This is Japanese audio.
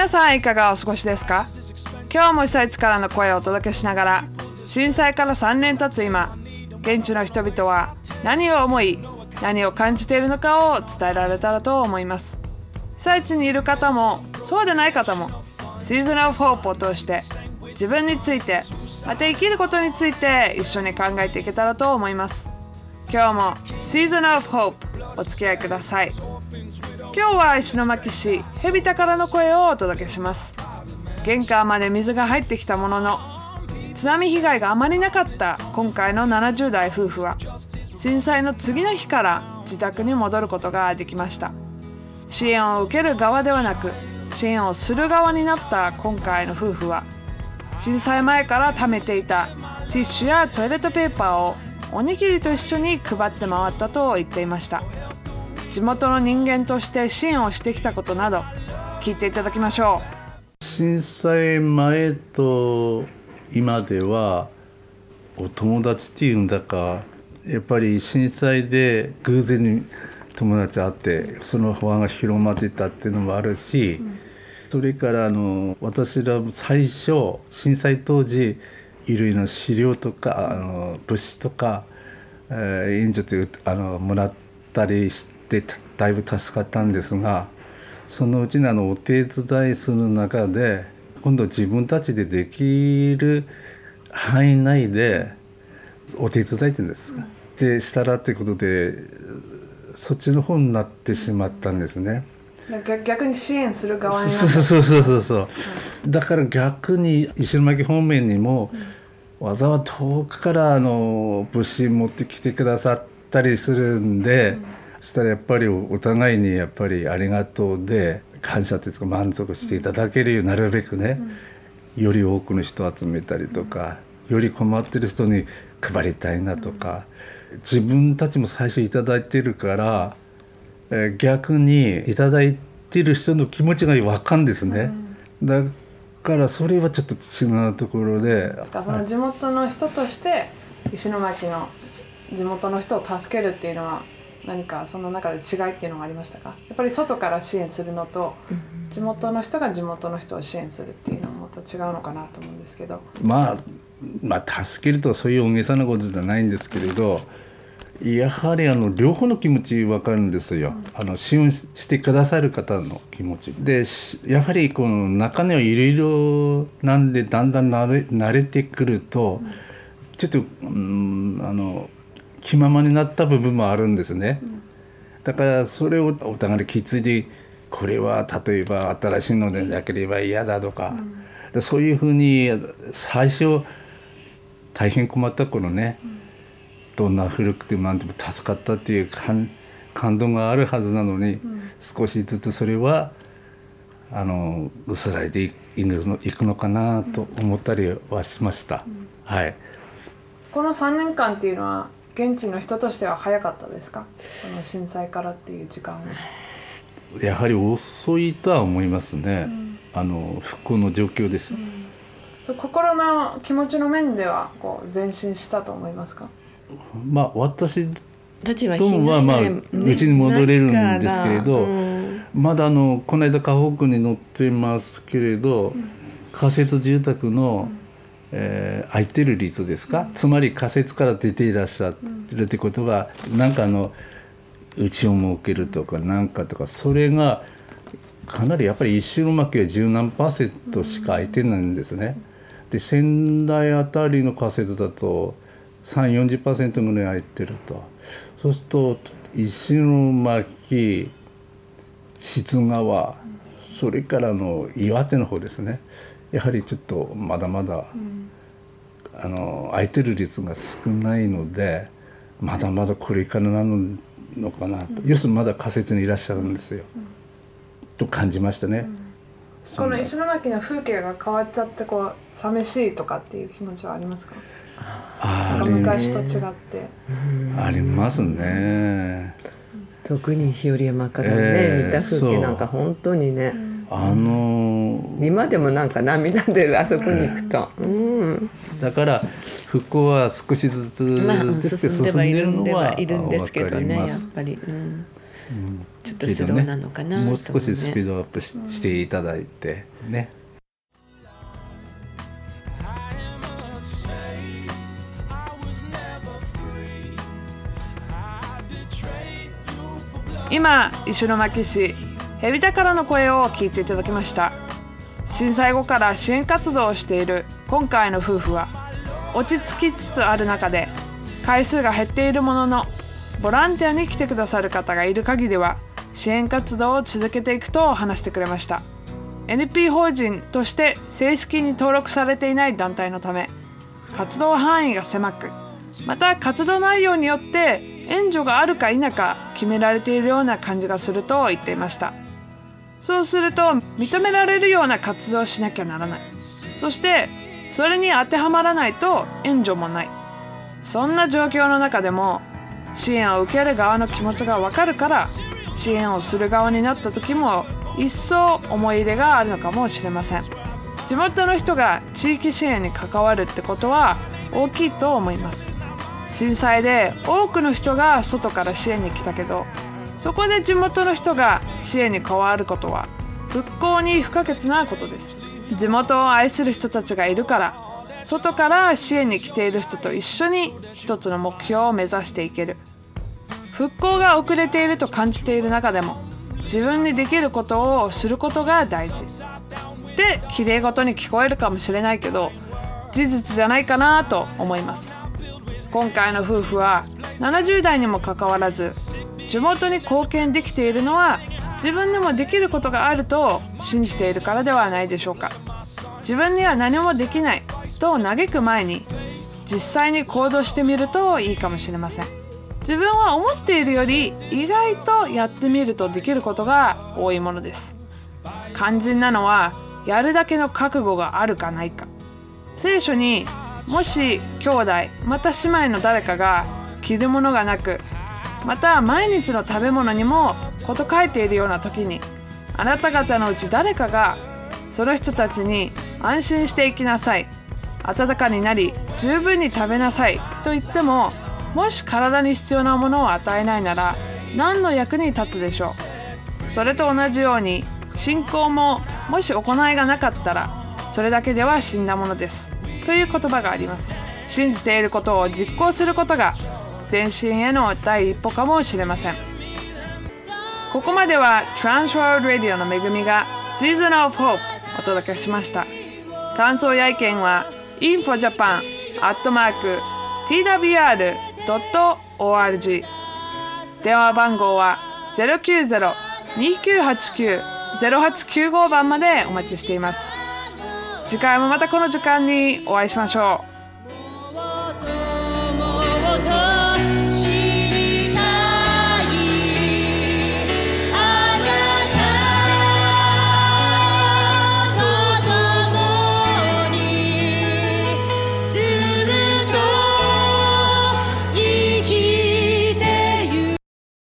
皆さんいかがお過ごしですか？今日も被災地からの声をお届けしながら震災から3年経つ今現地の人々は何を思い何を感じているのかを伝えられたらと思います。被災地にいる方もそうでない方もシーズンオフホープを通して自分についてまた生きることについて一緒に考えていけたらと思います。今日もシーズンオフホープお付き合いください。今日は石巻市蛇田からの声をお届けします。玄関まで水が入ってきたものの津波被害があまりなかった今回の70代夫婦は震災の次の日から自宅に戻ることができました。支援を受ける側ではなく支援をする側になった今回の夫婦は震災前から貯めていたティッシュやトイレットペーパーをおにぎりと一緒に配って回ったと言っていました。地元の人間として支援をしてきたことなど聞いていただきましょう。震災前と今ではお友達っていうんだかやっぱり震災で偶然に友達会ってその輪が広まってたっていうのもあるし、うん、それからあの私ら最初震災当時衣類の資料とかあの物資とか、えー、援助てあのもらったりしてだいぶ助かったんですがそのうちのあのお手伝いする中で今度自分たちでできる範囲内でお手伝いって言うんですか、でしたらってことでそっちの方になってしまったんですね。逆に支援する側にそうそうそうそうそう、う。ん、だから逆に石巻方面にも、うん、わざわざ遠くからあの物資持ってきてくださったりするんで、うん、そしたらやっぱりお互いにやっぱりありがとうで感謝というか満足していただけるようになるべくね、より多くの人を集めたりとか、より困ってる人に配りたいなとか。自分たちも最初頂いてるから、えー、逆に頂いてる人の気持ちが分かんですね、うん、だからそれはちょっと違うところで。その地元の人として石巻の地元の人を助けるっていうのは何かその中で違いっていうのがありましたか？やっぱり外から支援するのと地元の人が地元の人を支援するっていうのもまた違うのかなと思うんですけど。まあまあ助けるとかそういう大げさなことじゃないんですけれどやはりあの両方の気持ち分かるんですよ、あの支援してくださる方の気持ち。でやはりこの中にはいろいろなんでだんだん慣れ慣れてくると、ちょっと、うん、あの気ままになった部分もあるんですね、だからそれをお互いに気付いてこれは例えば新しいのでなければ嫌だとか、うん、そういうふうに最初大変困った頃ね、どんな古くても何でも助かったっていう感感動があるはずなのに、うん、少しずつそれはあの薄らいでいくのいくのかなと思ったりはしました、うん、はい。この3年間っていうのは現地の人としては早かったですか？この震災からっていう時間は。やはり遅いとは思いますね、うん、あの復興の状況です、うん、そう心の気持ちの面ではこう前進したと思いますか？まあ私どもはまあうちに戻れるんですけれど、まだあのこの間河北に乗ってますけれど、仮設住宅の、えー、空いてる率ですか、つまり仮設から出ていらっしゃるってことは何かあのうちを設けるとか何かとかそれがかなりやっぱり一周の巻きは十何パーセントしか空いてないんですね。で仙台あたりの仮設だと340%ぐらい空いてると。そうすると石巻静川それからの岩手の方ですね。やはりちょっとまだまだ、うん、あの空いてる率が少ないのでまだまだこれからなのかなと、うん、要するにまだ仮設にいらっしゃるんですよ、うん、と感じましたね。この石巻の風景が変わっちゃってこう寂しいとかっていう気持ちはありますか？あ昔と違って。ありますね。特に日和山からね、えー、見た風景なんか本当にね、あのー、今でもなんか涙出るあそこに行くと、うん、だから復興は少しずつですけど、進んでるのはいるんですけどねやっぱり、うん、ちょっとスローなのかな、ね、もう少しスピードアップし,、していただいてね。今石巻市蛇田からの声を聞いていただきました。震災後から支援活動をしている今回の夫婦は落ち着きつつある中で回数が減っているもののボランティアに来てくださる方がいる限りは支援活動を続けていくと話してくれました。NP 法人として正式に登録されていない団体のため活動範囲が狭くまた活動内容によって援助があるか否か決められているような感じがすると言っていました。そうすると認められるような活動をしなきゃならない。そしてそれに当てはまらないと援助もない。そんな状況の中でも支援を受ける側の気持ちがわかるから支援をする側になった時も一層思い入れがあるのかもしれません。地元の人が地域支援に関わるってことは大きいと思います。震災で多くの人が外から支援に来たけどそこで地元の人が支援に加わることは復興に不可欠なことです。地元を愛する人たちがいるから外から支援に来ている人と一緒に一つの目標を目指していける。復興が遅れていると感じている中でも自分にできることをすることが大事。で綺麗事に聞こえるかもしれないけど事実じゃないかなと思います。今回の夫婦は70代にもかかわらず地元に貢献できているのは自分でもできることがあると信じているからではないでしょうか。自分には何もできないと嘆く前に実際に行動してみるといいかもしれません。自分は思っているより意外とやってみるとできることが多いものです。肝心なのはやるだけの覚悟があるかないか。聖書にもし兄弟また姉妹の誰かが着るものがなくまた毎日の食べ物にも事書いているような時にあなた方のうち誰かがその人たちに安心していきなさい。暖かになり十分に食べなさい。と言ってももし体に必要なものを与えないなら何の役に立つでしょう。それと同じように信仰ももし行いがなかったらそれだけでは死んだものです。という言葉があります。信じていることを実行することが前進への第一歩かもしれません。ここまでは Transworld Radio の恵みが Season of Hope お届けしました。感想や意見は infojapan.twr.org 電話番号は090-2989-0895番までお待ちしています。次回もまたこの時間にお会いしましょう。